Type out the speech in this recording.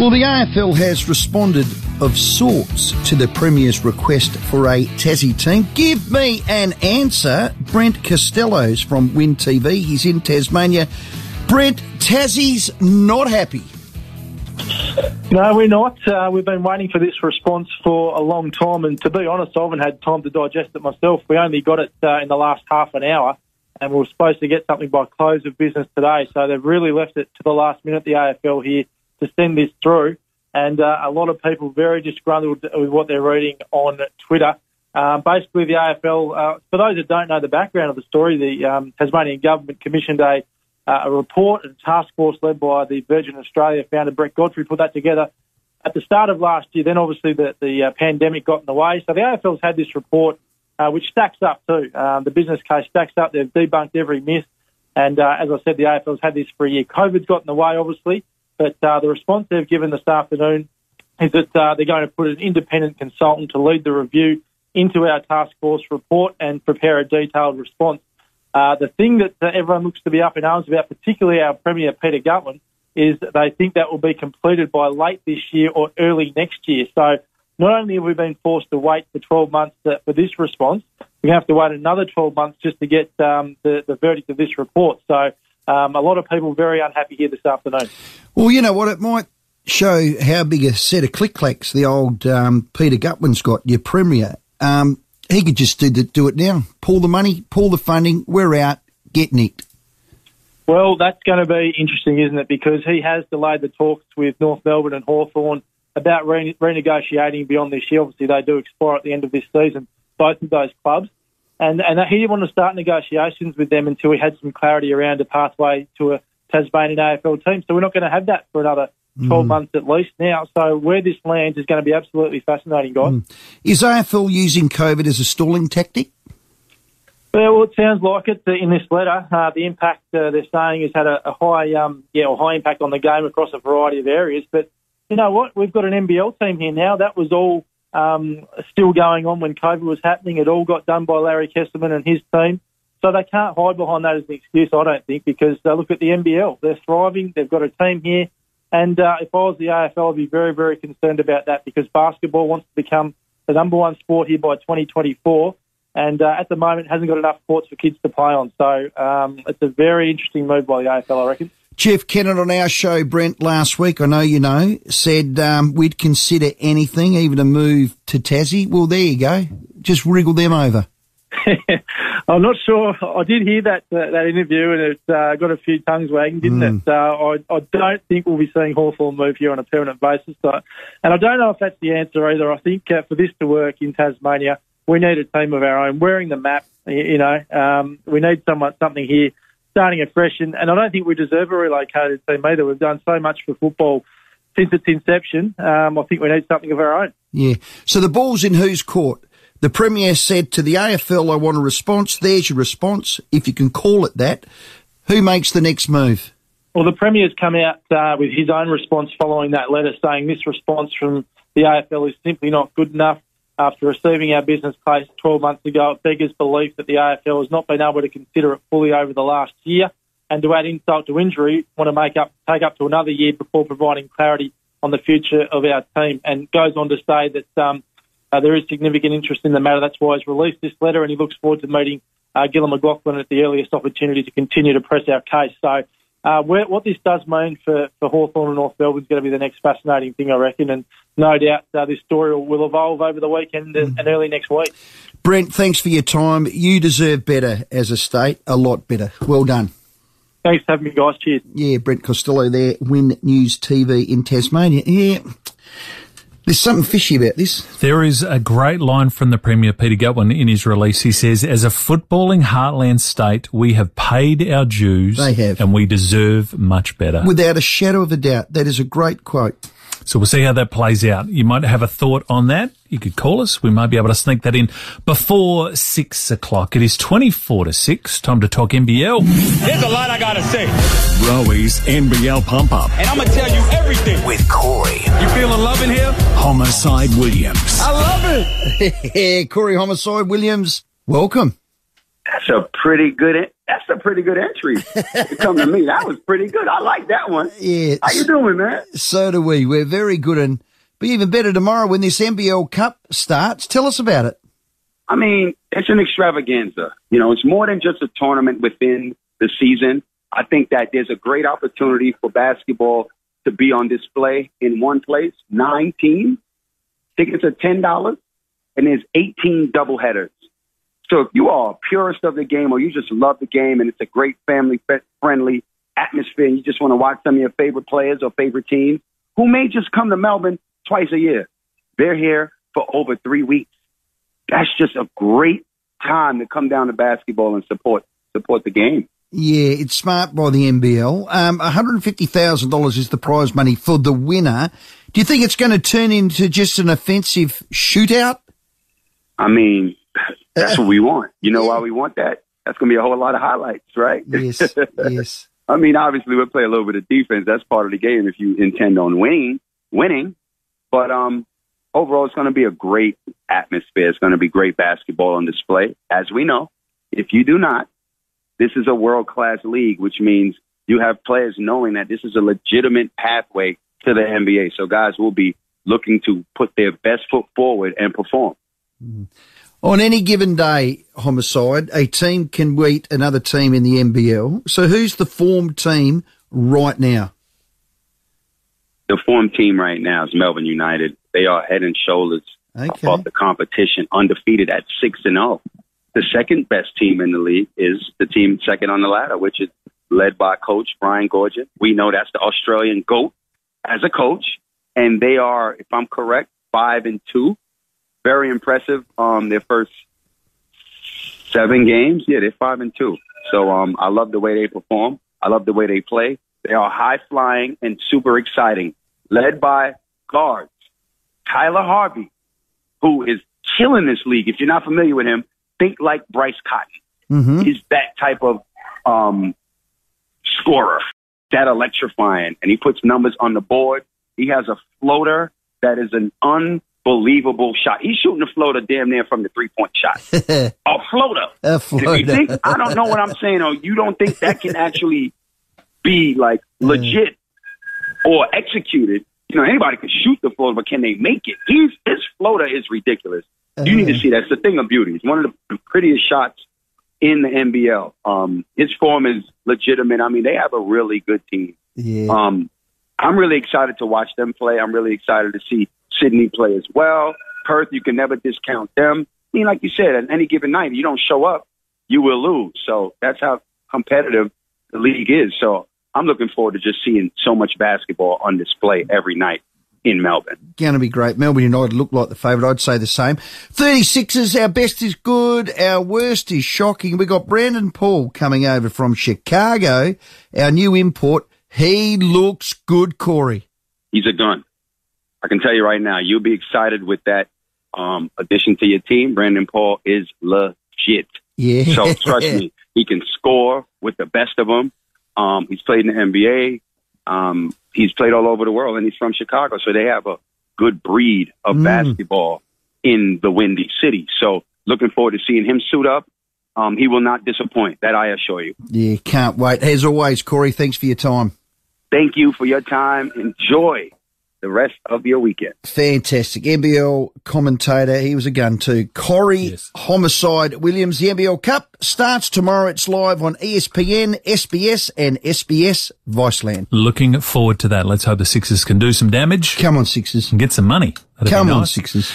Well, the AFL has responded of sorts to the Premier's request for a Tassie team. Give me an answer. Brent Costello's from Win TV. He's in Tasmania. Brent, Tassie's not happy. No, we're not. Uh, we've been waiting for this response for a long time, and to be honest, I haven't had time to digest it myself. We only got it uh, in the last half an hour, and we were supposed to get something by close of business today. So they've really left it to the last minute, the AFL here, to send this through. And uh, a lot of people very disgruntled with what they're reading on Twitter. Um, basically, the AFL, uh, for those that don't know the background of the story, the um, Tasmanian government commissioned a, uh, a report, a task force led by the Virgin Australia founder Brett Godfrey, put that together at the start of last year. Then, obviously, the, the uh, pandemic got in the way. So the AFL's had this report, uh, which stacks up too. Um, the business case stacks up. They've debunked every myth. And uh, as I said, the AFL's had this for a year. COVID's got in the way, obviously. But uh, the response they've given this afternoon is that uh, they're going to put an independent consultant to lead the review into our task force report and prepare a detailed response. Uh, the thing that uh, everyone looks to be up in arms about, particularly our Premier Peter Gutwein, is they think that will be completed by late this year or early next year. So not only have we been forced to wait for 12 months to, for this response, we have to wait another 12 months just to get um, the, the verdict of this report. So um, a lot of people very unhappy here this afternoon. Well, you know what? It might show how big a set of click clacks the old um, Peter Gutwein's got, your Premier. Um, he could just do, the, do it now. Pull the money, pull the funding, we're out, get nicked. Well, that's going to be interesting, isn't it? Because he has delayed the talks with North Melbourne and Hawthorn about re- renegotiating beyond this year. Obviously, they do expire at the end of this season, both of those clubs. And, and he didn't want to start negotiations with them until we had some clarity around a pathway to a Tasmanian AFL team. So we're not going to have that for another 12 mm. months at least now. So where this lands is going to be absolutely fascinating, guys. Mm. Is AFL using COVID as a stalling tactic? Well, it sounds like it in this letter. Uh, the impact uh, they're saying has had a, a high, um, yeah, a high impact on the game across a variety of areas. But you know what? We've got an NBL team here now. That was all um, still going on when COVID was happening. It all got done by Larry Kestelman and his team. So they can't hide behind that as an excuse, I don't think, because uh, look at the NBL. They're thriving. They've got a team here. And uh, if I was the AFL, I'd be very, very concerned about that because basketball wants to become the number one sport here by 2024. And uh, at the moment, hasn't got enough courts for kids to play on. So um, it's a very interesting move by the AFL, I reckon. Jeff Kennett on our show, Brent, last week, I know you know, said um, we'd consider anything, even a move to Tassie. Well, there you go. Just wriggle them over. I'm not sure. I did hear that uh, that interview, and it uh, got a few tongues wagging, didn't mm. it? Uh, I, I don't think we'll be seeing Hawthorn move here on a permanent basis. So, and I don't know if that's the answer either. I think uh, for this to work in Tasmania, we need a team of our own, wearing the map. You know, um, we need someone something here starting afresh. And, and I don't think we deserve a relocated team either. We've done so much for football since its inception. Um, I think we need something of our own. Yeah. So the ball's in whose court? The Premier said to the AFL, I want a response. There's your response, if you can call it that. Who makes the next move? Well, the Premier's come out uh, with his own response following that letter saying this response from the AFL is simply not good enough after receiving our business case 12 months ago, it beggars belief that the AFL has not been able to consider it fully over the last year. And to add insult to injury, want to make up, take up to another year before providing clarity on the future of our team. And goes on to say that um, uh, there is significant interest in the matter. That's why he's released this letter, and he looks forward to meeting uh, Gillon McLachlan at the earliest opportunity to continue to press our case. So uh, where, what this does mean for, for Hawthorn and North Melbourne is going to be the next fascinating thing, I reckon. And no doubt uh, this story will, will, evolve over the weekend and, and, early next week. Brent, thanks for your time. You deserve better as a state, a lot better. Well done. Thanks for having me, guys. Cheers. Yeah, Brent Costello there, Win News TV in Tasmania. Yeah. There's something fishy about this. There is a great line from the Premier Peter Gutwein in his release. He says, as a footballing heartland state, we have paid our dues. They have. And we deserve much better. Without a shadow of a doubt. That is a great quote. So we'll see how that plays out. You might have a thought on that. You could call us. We might be able to sneak that in before six o'clock. It is 24 to six. Time to talk NBL. There's a lot I got to say. Rowies NBL pump up. And I'm going to tell you everything. With Corey. You feeling love in here? Homicide Williams. I love it. Hey, Corey Homicide Williams. Welcome. That's a pretty good. That's a pretty good entry. to come to me, that was pretty good. I like that one. Yeah. How you doing, man? So do we. We're very good and be even better tomorrow when this NBL Cup starts. Tell us about it. I mean, it's an extravaganza. You know, it's more than just a tournament within the season. I think that there's a great opportunity for basketball to be on display in one place. Nine teams. Tickets are ten dollars, and there's 18 doubleheaders. So if you are a purist of the game, or you just love the game, and it's a great family friendly atmosphere, and you just want to watch some of your favorite players or favorite teams who may just come to Melbourne twice a year, they're here for over three weeks that's just a great time to come down to basketball and support support the game. Yeah, it's smart by the NBL. Um, $150,000 is the prize money for the winner. Do you think it's going to turn into just an offensive shootout? I mean, that's what we want. You know why we want that? That's going to be a whole lot of highlights, right? Yes, yes. I mean, obviously we'll play a little bit of defense. That's part of the game if you intend on winning, winning. But um, overall, it's going to be a great atmosphere. It's going to be great basketball on display. As we know, if you do not, this is a world class league, which means you have players knowing that this is a legitimate pathway to the NBA. So guys will be looking to put their best foot forward and perform. On any given day, homicide, a team can beat another team in the NBL. So who's the form team right now? The form team right now is Melbourne United. They are head and shoulders Okay. above the competition, undefeated at six and zero. The second best team in the league is the team second on the ladder, which is led by Coach Brian Goorjian. We know that's the Australian goat as a coach, and they are, if I'm correct, five and two. Very impressive. Um, their first seven games, yeah, they're five and two. So um, I love the way they perform. I love the way they play. They are high flying and super exciting, led by guards Tyler Harvey, who is killing this league. If you're not familiar with him, think like Bryce Cotton. Mm-hmm. He's that type of um, scorer, that electrifying, and he puts numbers on the board. He has a floater that is an unbelievable shot. He's shooting a floater damn near from the three point shot. a floater. A If you think I don't know what I'm saying, or you don't think that can actually be like legit or executed, you know, anybody can shoot the floater, but can they make it? He's his floater is ridiculous. You need to see that. It's the thing of beauty. It's one of the prettiest shots in the NBL. Um, his form is legitimate. I mean, they have a really good team. Yeah. Um, I'm really excited to watch them play. I'm really excited to see Sydney play as well. Perth, you can never discount them. I mean, like you said, at any given night, if you don't show up, you will lose. So that's how competitive the league is. So I'm looking forward to just seeing so much basketball on display every night in Melbourne. going to be great. Melbourne United look like the favourite. I'd say the same. 36ers, our best is good. Our worst is shocking. We got Brandon Paul coming over from Chicago, our new import. He looks good, Corey. He's a gun. I can tell you right now, you'll be excited with that um, addition to your team. Brandon Paul is legit. Yeah. So trust me, he can score with the best of them. Um, he's played in the NBA. Um, he's played all over the world, and he's from Chicago, so they have a good breed of Mm. basketball in the Windy City. So looking forward to seeing him suit up. Um, he will not disappoint. That I assure you. Yeah, can't wait. As always, Corey, thanks for your time. Thank you for your time. Enjoy the rest of your weekend. Fantastic. NBL commentator. He was a gun too. Corey Yes. Homicide Williams. The NBL Cup starts tomorrow. It's live on ESPN, SBS and SBS Viceland. Looking forward to that. Let's hope the Sixers can do some damage Come on, Sixers. and get some money. That'd be Come on, nice. Sixers.